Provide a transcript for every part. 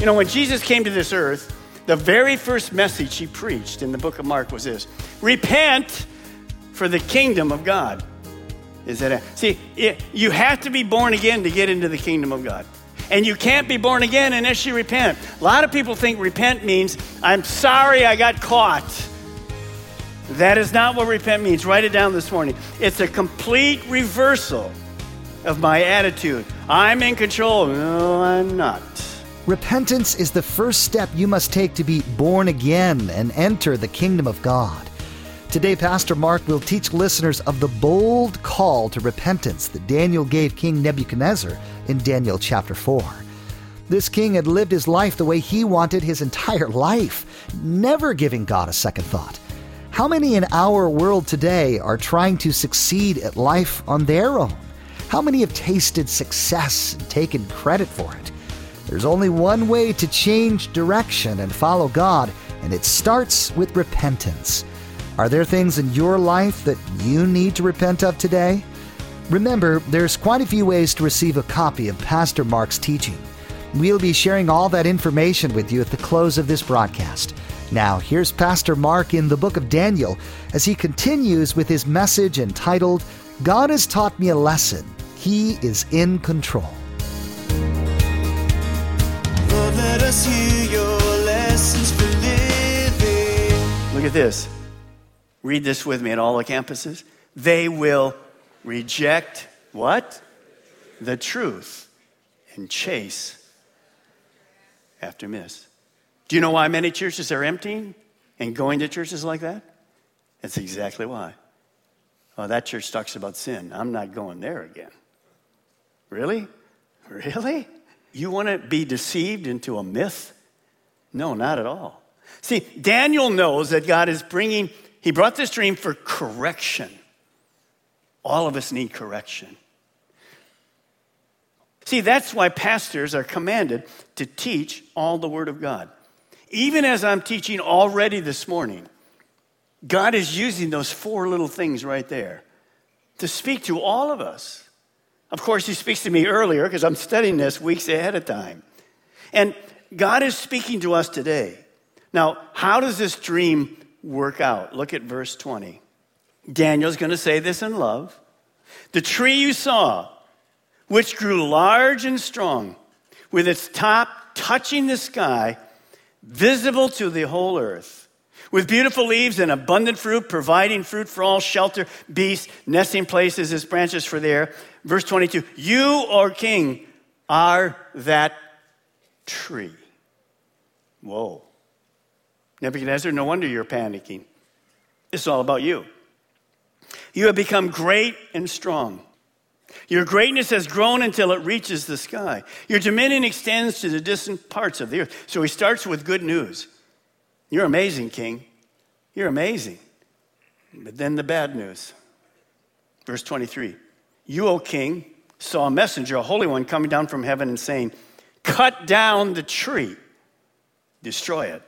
You know, when Jesus came to this earth, the very first message he preached in the book of Mark was this Repent, for the kingdom of God is at hand. See, it, you have to be born again to get into the kingdom of God. And you can't be born again unless you repent. A lot of people think repent means, I'm sorry I got caught. That is not what repent means. Write it down this morning. It's a complete reversal of my attitude. I'm in control. No, I'm not. Repentance is the first step you must take to be born again and enter the kingdom of God. Today, Pastor Mark will teach listeners of the bold call to repentance that Daniel gave King Nebuchadnezzar in Daniel chapter 4. This king had lived his life the way he wanted his entire life, never giving God a second thought. How many in our world today are trying to succeed at life on their own? How many have tasted success and taken credit for it? There's only one way to change direction and follow God, and it starts with repentance. Are there things in your life that you need to repent of today? Remember, there's quite a few ways to receive a copy of Pastor Mark's teaching. We'll be sharing all that information with you at the close of this broadcast. Now, here's Pastor Mark in the book of Daniel as he continues with his message entitled, God has taught me a lesson. He is in control. Us hear your lessons for living. Look at this. Read this with me at all the campuses. They will reject what? The truth and chase after myths. Do you know why many churches are emptying and going to churches like that? That's exactly why. Oh, that church talks about sin. I'm not going there again. Really? Really? You want to be deceived into a myth? No, not at all. See, Daniel knows that God is bringing, he brought this dream for correction. All of us need correction. See, that's why pastors are commanded to teach all the Word of God. Even as I'm teaching already this morning, God is using those four little things right there to speak to all of us. Of course, He speaks to me earlier because I'm studying this weeks ahead of time. And God is speaking to us today. Now, how does this dream work out? Look at verse 20. Daniel's going to say this in love. The tree you saw, which grew large and strong, with its top touching the sky, visible to the whole earth, with beautiful leaves and abundant fruit, providing fruit for all shelter, beasts, nesting places as branches for the air. Verse 22 You, O king, are that tree. Whoa. Nebuchadnezzar, no wonder you're panicking. It's all about you. You have become great and strong. Your greatness has grown until it reaches the sky. Your dominion extends to the distant parts of the earth. So he starts with good news. You're amazing, king. You're amazing. But then the bad news. Verse 23 You, O king, saw a messenger, a holy one, coming down from heaven and saying, Cut down the tree, destroy it.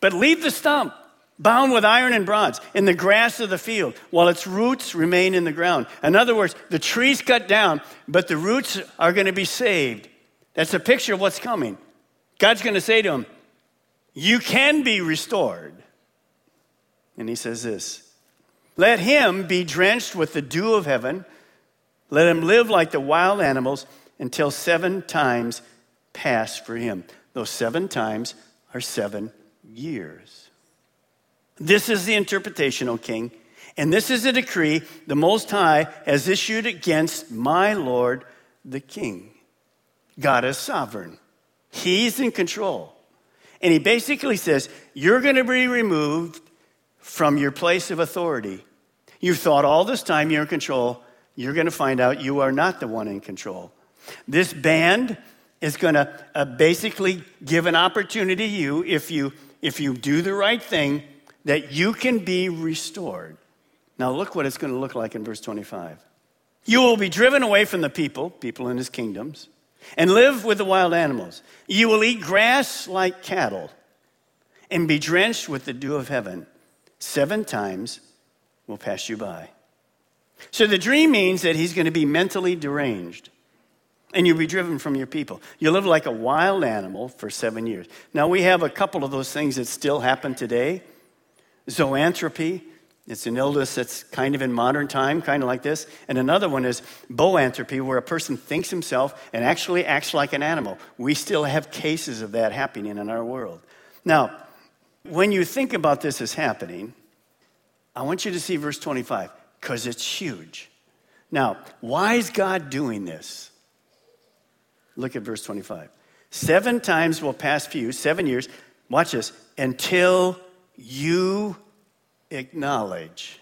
But leave the stump bound with iron and bronze in the grass of the field while its roots remain in the ground. In other words, the tree's cut down, but the roots are going to be saved. That's a picture of what's coming. God's going to say to him, You can be restored. And he says this Let him be drenched with the dew of heaven, let him live like the wild animals until seven times pass for him. Those seven times are seven years. This is the interpretation, O king, and this is a decree the Most High has issued against my Lord the king. God is sovereign, He's in control. And he basically says, You're going to be removed from your place of authority. You've thought all this time you're in control. You're going to find out you are not the one in control. This band is going to uh, basically give an opportunity to you if you if you do the right thing that you can be restored. Now look what it's going to look like in verse 25. You will be driven away from the people, people in his kingdoms, and live with the wild animals. You will eat grass like cattle and be drenched with the dew of heaven. Seven times will pass you by. So the dream means that he's going to be mentally deranged and you'll be driven from your people. You live like a wild animal for seven years. Now, we have a couple of those things that still happen today zoanthropy. It's an illness that's kind of in modern time, kind of like this. And another one is boanthropy, where a person thinks himself and actually acts like an animal. We still have cases of that happening in our world. Now, when you think about this as happening, I want you to see verse 25, because it's huge. Now, why is God doing this? Look at verse 25. Seven times will pass for you, seven years, watch this, until you acknowledge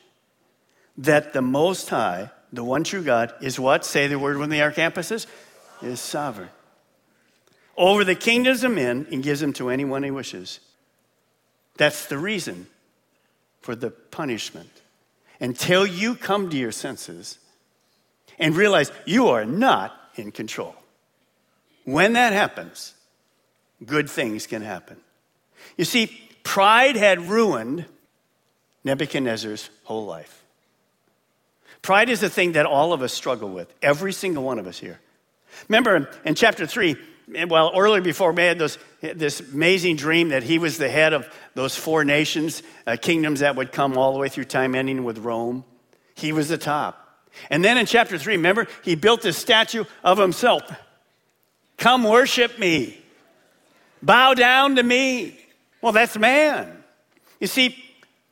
that the Most High, the one true God, is what? Say the word when the our campuses is sovereign. Over the kingdoms of men and gives them to anyone he wishes. That's the reason for the punishment. Until you come to your senses and realize you are not in control. When that happens, good things can happen. You see, pride had ruined Nebuchadnezzar's whole life. Pride is the thing that all of us struggle with, every single one of us here. Remember in chapter 3, well, earlier before man, those, this amazing dream that he was the head of those four nations, uh, kingdoms that would come all the way through time, ending with Rome. He was the top. And then in chapter 3, remember, he built this statue of himself. Come worship me. Bow down to me. Well, that's man. You see,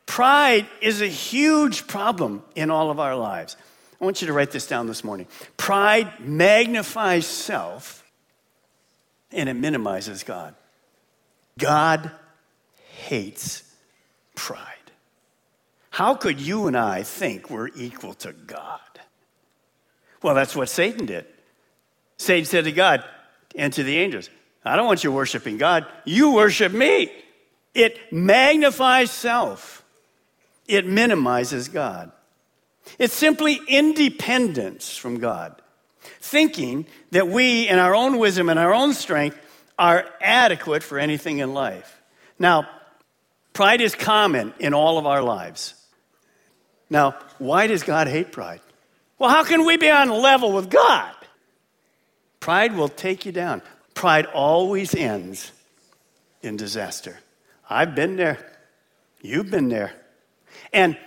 pride is a huge problem in all of our lives. I want you to write this down this morning. Pride magnifies self and it minimizes God. God hates pride. How could you and I think we're equal to God? Well, that's what Satan did. Satan said to God, and to the angels. I don't want you worshiping God. You worship me. It magnifies self, it minimizes God. It's simply independence from God, thinking that we, in our own wisdom and our own strength, are adequate for anything in life. Now, pride is common in all of our lives. Now, why does God hate pride? Well, how can we be on level with God? Pride will take you down. Pride always ends in disaster. I've been there. You've been there. And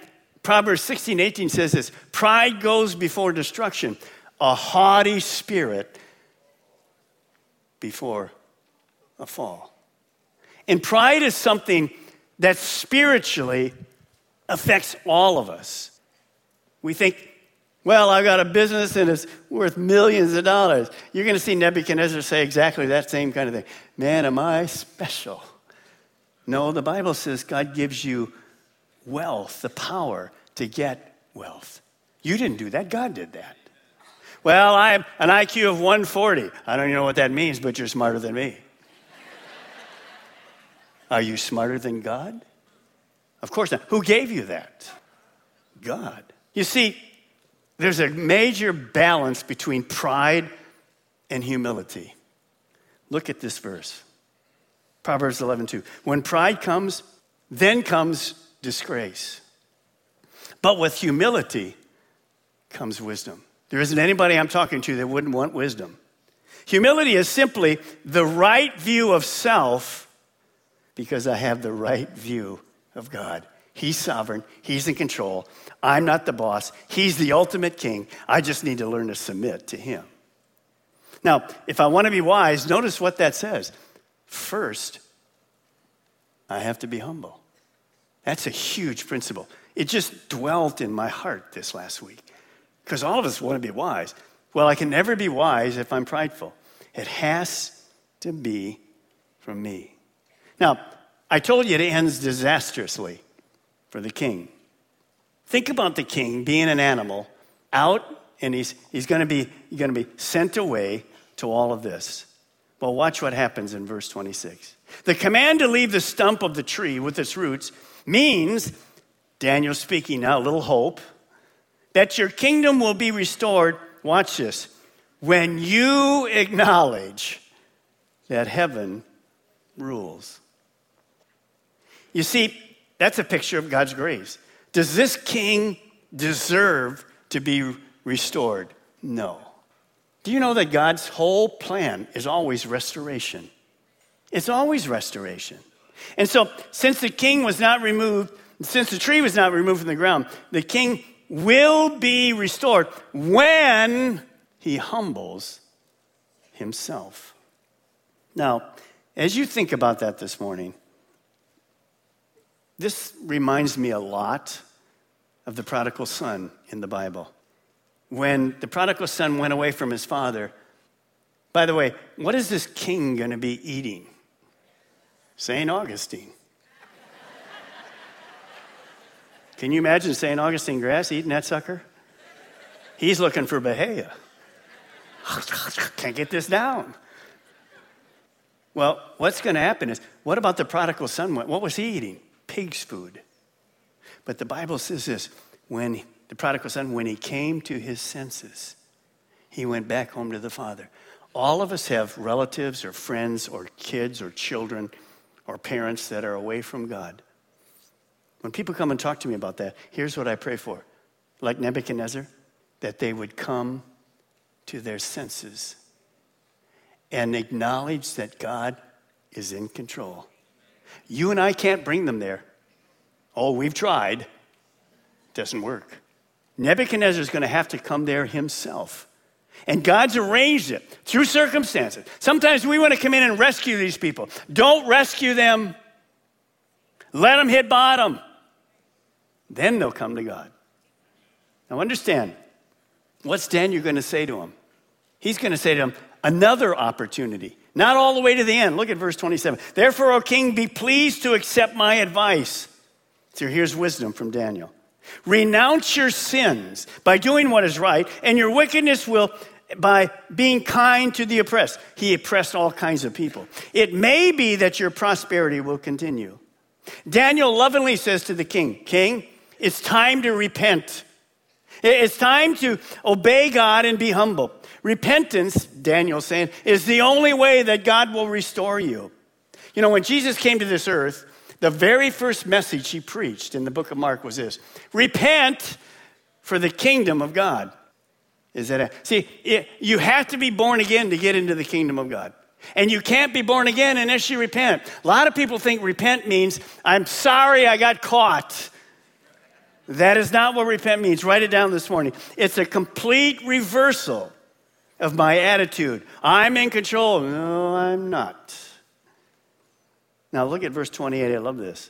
Proverbs 16, 18 says this Pride goes before destruction, a haughty spirit before a fall. And pride is something that spiritually affects all of us. We think well, I've got a business and it's worth millions of dollars. You're going to see Nebuchadnezzar say exactly that same kind of thing. Man, am I special? No, the Bible says God gives you wealth, the power to get wealth. You didn't do that, God did that. Well, I have an IQ of 140. I don't even know what that means, but you're smarter than me. Are you smarter than God? Of course not. Who gave you that? God. You see, there's a major balance between pride and humility. Look at this verse. Proverbs 11:2. When pride comes, then comes disgrace. But with humility comes wisdom. There isn't anybody I'm talking to that wouldn't want wisdom. Humility is simply the right view of self because I have the right view of God. He's sovereign, He's in control. I'm not the boss, He's the ultimate king. I just need to learn to submit to Him. Now, if I want to be wise, notice what that says. First, I have to be humble. That's a huge principle. It just dwelt in my heart this last week because all of us want to be wise. Well, I can never be wise if I'm prideful. It has to be from me. Now, I told you it ends disastrously for the king. Think about the king being an animal out, and he's, he's going to be, going to be sent away to all of this. Well, watch what happens in verse 26. The command to leave the stump of the tree with its roots means, Daniel speaking now, a little hope, that your kingdom will be restored. Watch this. When you acknowledge that heaven rules. You see, that's a picture of God's grace. Does this king deserve to be restored? No. Do you know that God's whole plan is always restoration? It's always restoration. And so, since the king was not removed, since the tree was not removed from the ground, the king will be restored when he humbles himself. Now, as you think about that this morning, this reminds me a lot of the prodigal son in the Bible. When the prodigal son went away from his father, by the way, what is this king going to be eating? St. Augustine. Can you imagine St. Augustine grass eating that sucker? He's looking for Bahia. Can't get this down. Well, what's going to happen is, what about the prodigal son? What was he eating? Pig's food. But the Bible says this when the prodigal son, when he came to his senses, he went back home to the father. All of us have relatives or friends or kids or children or parents that are away from God. When people come and talk to me about that, here's what I pray for. Like Nebuchadnezzar, that they would come to their senses and acknowledge that God is in control. You and I can't bring them there. Oh, we've tried. Doesn't work. Nebuchadnezzar is going to have to come there himself. And God's arranged it through circumstances. Sometimes we want to come in and rescue these people. Don't rescue them. Let them hit bottom. Then they'll come to God. Now understand, what's Daniel going to say to him? He's going to say to him, another opportunity. Not all the way to the end. Look at verse 27. Therefore, O king, be pleased to accept my advice. So here's wisdom from Daniel. Renounce your sins by doing what is right, and your wickedness will by being kind to the oppressed. He oppressed all kinds of people. It may be that your prosperity will continue. Daniel lovingly says to the king, King, it's time to repent. It's time to obey God and be humble. Repentance, Daniel's saying, is the only way that God will restore you. You know, when Jesus came to this earth, the very first message he preached in the book of Mark was this Repent, for the kingdom of God is that. a See, it, you have to be born again to get into the kingdom of God. And you can't be born again unless you repent. A lot of people think repent means, I'm sorry I got caught. That is not what repent means. Write it down this morning. It's a complete reversal of my attitude. I'm in control. No, I'm not. Now look at verse 28. I love this.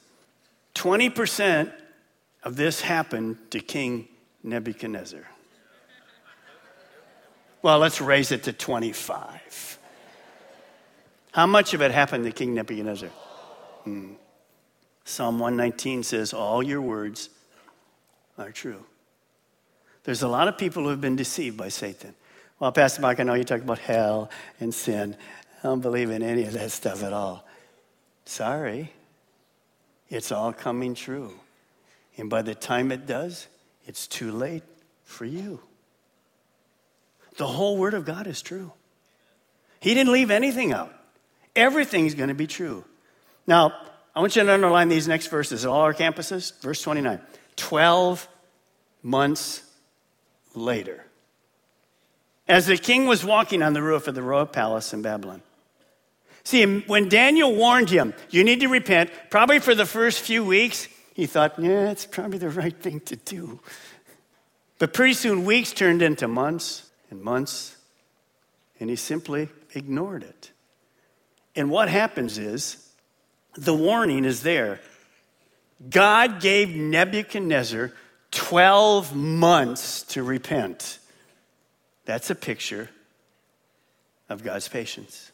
20% of this happened to King Nebuchadnezzar. Well, let's raise it to 25. How much of it happened to King Nebuchadnezzar? Hmm. Psalm 119 says, All your words are true. There's a lot of people who have been deceived by Satan. Well, Pastor Mike, I know you talk about hell and sin. I don't believe in any of that stuff at all. Sorry. It's all coming true. And by the time it does, it's too late for you. The whole Word of God is true. He didn't leave anything out. Everything's going to be true. Now, I want you to underline these next verses all our campuses. Verse 29. 12 months later. As the king was walking on the roof of the royal palace in Babylon. See, when Daniel warned him, you need to repent, probably for the first few weeks, he thought, yeah, it's probably the right thing to do. But pretty soon, weeks turned into months and months, and he simply ignored it. And what happens is, the warning is there God gave Nebuchadnezzar 12 months to repent. That's a picture of God's patience.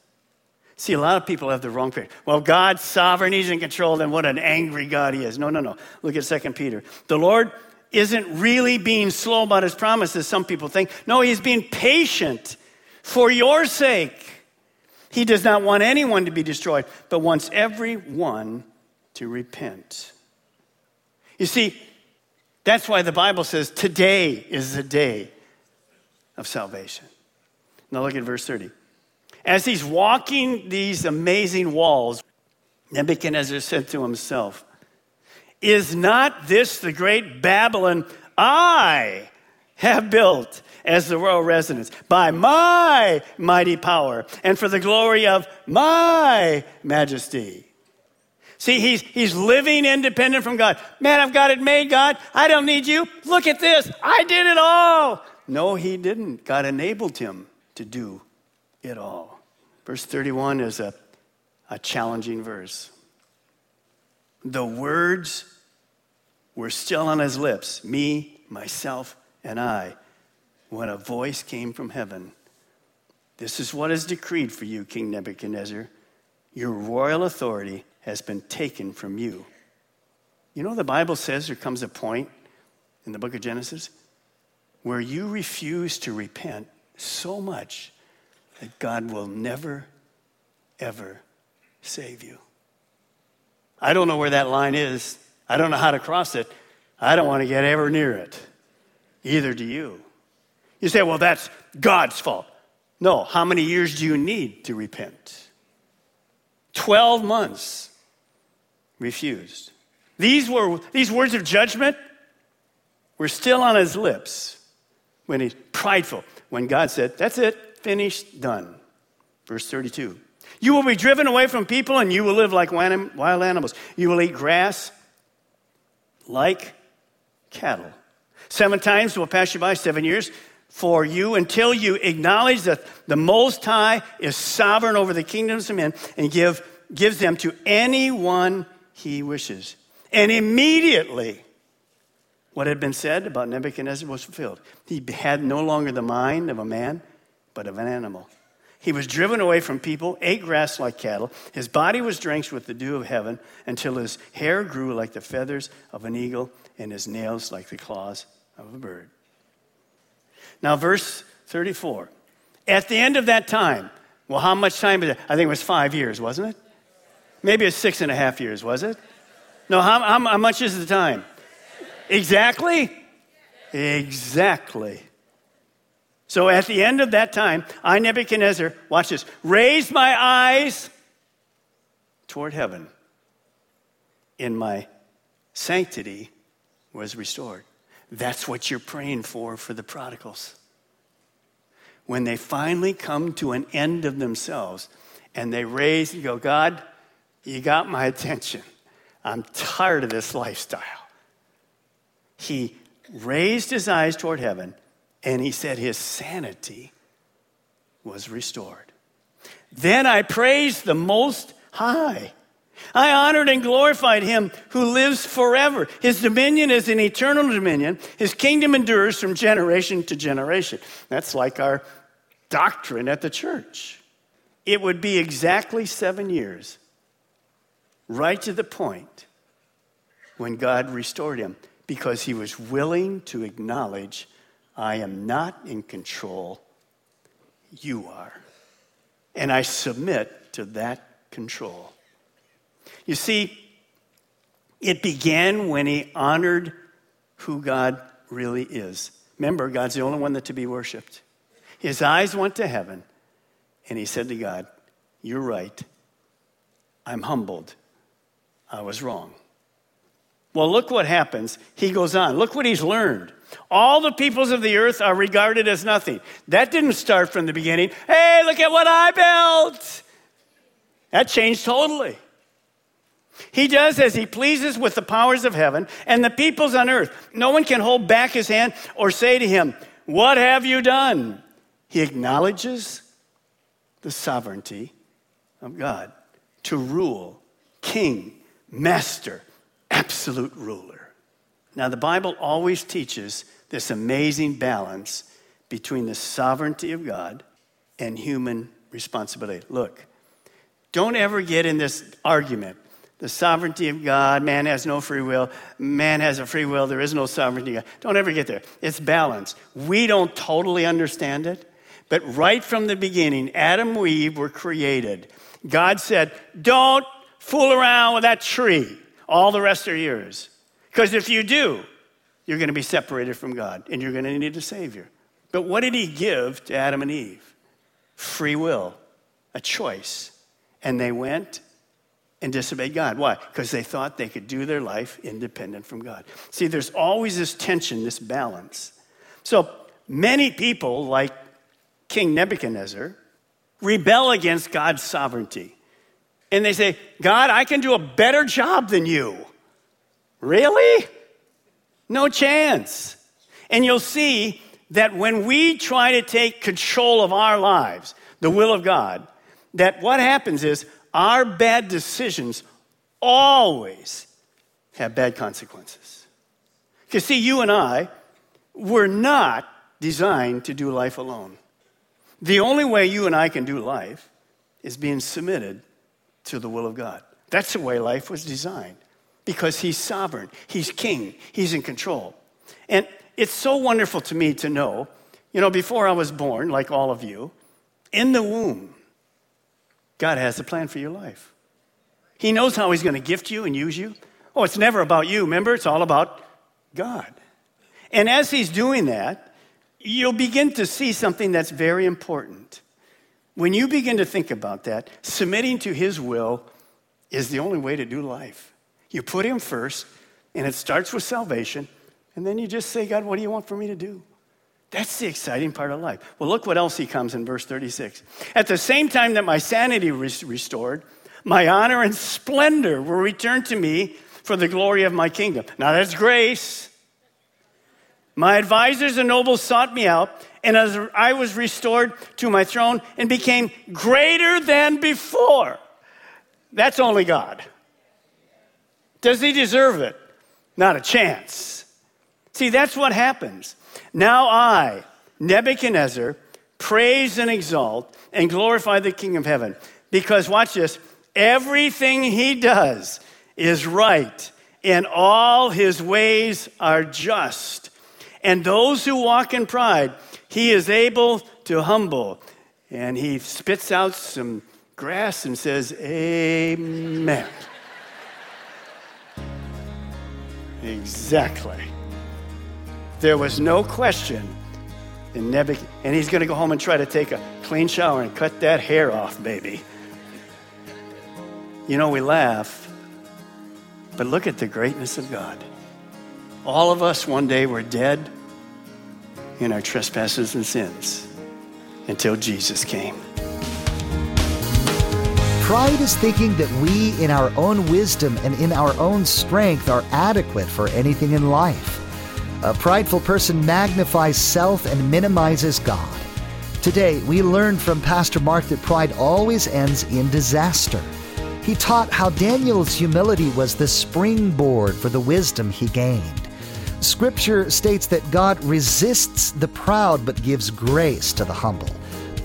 See, a lot of people have the wrong picture. Well, God's sovereign, He's in control, then what an angry God He is. No, no, no. Look at 2 Peter. The Lord isn't really being slow about His promises, some people think. No, He's being patient for your sake. He does not want anyone to be destroyed, but wants everyone to repent. You see, that's why the Bible says today is the day of salvation. Now look at verse 30. As he's walking these amazing walls, Nebuchadnezzar said to himself, Is not this the great Babylon I have built as the royal residence by my mighty power and for the glory of my majesty? See, he's, he's living independent from God. Man, I've got it made, God. I don't need you. Look at this. I did it all. No, he didn't. God enabled him to do it all. Verse 31 is a, a challenging verse. The words were still on his lips me, myself, and I when a voice came from heaven. This is what is decreed for you, King Nebuchadnezzar. Your royal authority has been taken from you. You know, the Bible says there comes a point in the book of Genesis where you refuse to repent so much that God will never, ever save you. I don't know where that line is. I don't know how to cross it. I don't want to get ever near it. Either do you. You say, well, that's God's fault. No, how many years do you need to repent? 12 months refused. These, were, these words of judgment were still on his lips when he's prideful, when God said, That's it, finished, done. Verse 32. You will be driven away from people and you will live like wild animals. You will eat grass like cattle. Seven times will pass you by, seven years for you until you acknowledge that the Most High is sovereign over the kingdoms of men and give, gives them to anyone he wishes. And immediately, what had been said about Nebuchadnezzar was fulfilled. He had no longer the mind of a man, but of an animal. He was driven away from people, ate grass like cattle. His body was drenched with the dew of heaven until his hair grew like the feathers of an eagle and his nails like the claws of a bird. Now, verse 34. At the end of that time, well, how much time is it? I think it was five years, wasn't it? Maybe it's six and a half years, was it? No, how, how, how much is the time? Exactly? Exactly. So at the end of that time, I, Nebuchadnezzar, watch this, raised my eyes toward heaven. and my sanctity was restored. That's what you're praying for for the prodigals. When they finally come to an end of themselves and they raise and go, God, you got my attention. I'm tired of this lifestyle. He raised his eyes toward heaven and he said his sanity was restored. Then I praised the Most High. I honored and glorified him who lives forever. His dominion is an eternal dominion. His kingdom endures from generation to generation. That's like our doctrine at the church. It would be exactly seven years, right to the point when God restored him, because he was willing to acknowledge I am not in control, you are. And I submit to that control. You see, it began when he honored who God really is. Remember, God's the only one that to be worshiped. His eyes went to heaven, and he said to God, You're right. I'm humbled. I was wrong. Well, look what happens. He goes on. Look what he's learned. All the peoples of the earth are regarded as nothing. That didn't start from the beginning. Hey, look at what I built. That changed totally. He does as he pleases with the powers of heaven and the peoples on earth. No one can hold back his hand or say to him, What have you done? He acknowledges the sovereignty of God to rule, king, master, absolute ruler. Now, the Bible always teaches this amazing balance between the sovereignty of God and human responsibility. Look, Don't ever get in this argument. The sovereignty of God, man has no free will, man has a free will, there is no sovereignty. Don't ever get there. It's balance. We don't totally understand it, but right from the beginning, Adam and Eve were created. God said, Don't fool around with that tree. All the rest are yours. Because if you do, you're going to be separated from God and you're going to need a Savior. But what did He give to Adam and Eve? Free will, a choice. And they went and disobeyed God. Why? Because they thought they could do their life independent from God. See, there's always this tension, this balance. So many people, like King Nebuchadnezzar, rebel against God's sovereignty. And they say, God, I can do a better job than you. Really? No chance. And you'll see that when we try to take control of our lives, the will of God, that what happens is our bad decisions always have bad consequences. Because, see, you and I were not designed to do life alone. The only way you and I can do life is being submitted to the will of God. That's the way life was designed because He's sovereign, He's king, He's in control. And it's so wonderful to me to know, you know, before I was born, like all of you, in the womb, God has a plan for your life. He knows how He's going to gift you and use you. Oh, it's never about you. Remember, it's all about God. And as He's doing that, you'll begin to see something that's very important. When you begin to think about that, submitting to His will is the only way to do life. You put Him first, and it starts with salvation, and then you just say, God, what do you want for me to do? That's the exciting part of life. Well, look what else he comes in verse 36. At the same time that my sanity was restored, my honor and splendor were returned to me for the glory of my kingdom. Now that's grace. My advisors and nobles sought me out, and as I was restored to my throne and became greater than before. That's only God. Does he deserve it? Not a chance. See, that's what happens. Now I, Nebuchadnezzar, praise and exalt and glorify the King of heaven. Because, watch this, everything he does is right, and all his ways are just. And those who walk in pride, he is able to humble. And he spits out some grass and says, Amen. exactly. There was no question. And, Nebuch- and he's going to go home and try to take a clean shower and cut that hair off, baby. You know, we laugh, but look at the greatness of God. All of us one day were dead in our trespasses and sins until Jesus came. Pride is thinking that we, in our own wisdom and in our own strength, are adequate for anything in life. A prideful person magnifies self and minimizes God. Today, we learned from Pastor Mark that pride always ends in disaster. He taught how Daniel's humility was the springboard for the wisdom he gained. Scripture states that God resists the proud but gives grace to the humble.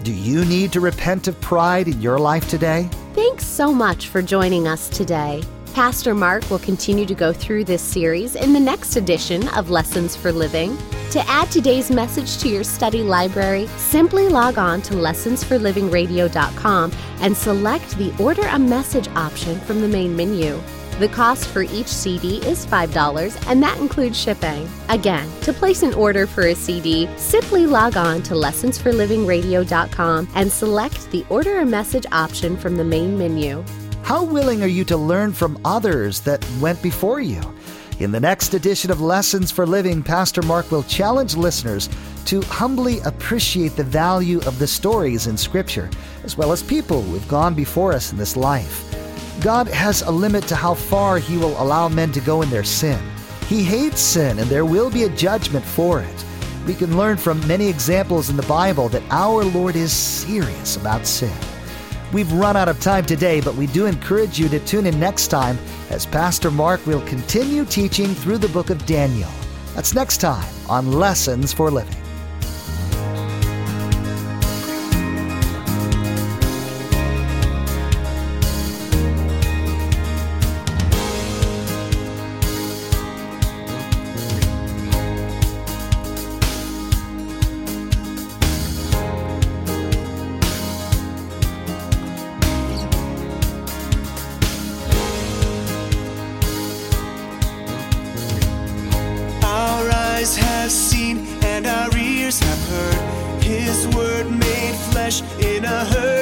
Do you need to repent of pride in your life today? Thanks so much for joining us today. Pastor Mark will continue to go through this series in the next edition of Lessons for Living. To add today's message to your study library, simply log on to lessonsforlivingradio.com and select the Order a Message option from the main menu. The cost for each CD is $5, and that includes shipping. Again, to place an order for a CD, simply log on to lessonsforlivingradio.com and select the Order a Message option from the main menu. How willing are you to learn from others that went before you? In the next edition of Lessons for Living, Pastor Mark will challenge listeners to humbly appreciate the value of the stories in Scripture, as well as people who have gone before us in this life. God has a limit to how far He will allow men to go in their sin. He hates sin, and there will be a judgment for it. We can learn from many examples in the Bible that our Lord is serious about sin. We've run out of time today, but we do encourage you to tune in next time as Pastor Mark will continue teaching through the book of Daniel. That's next time on Lessons for Living. Flesh in a hurting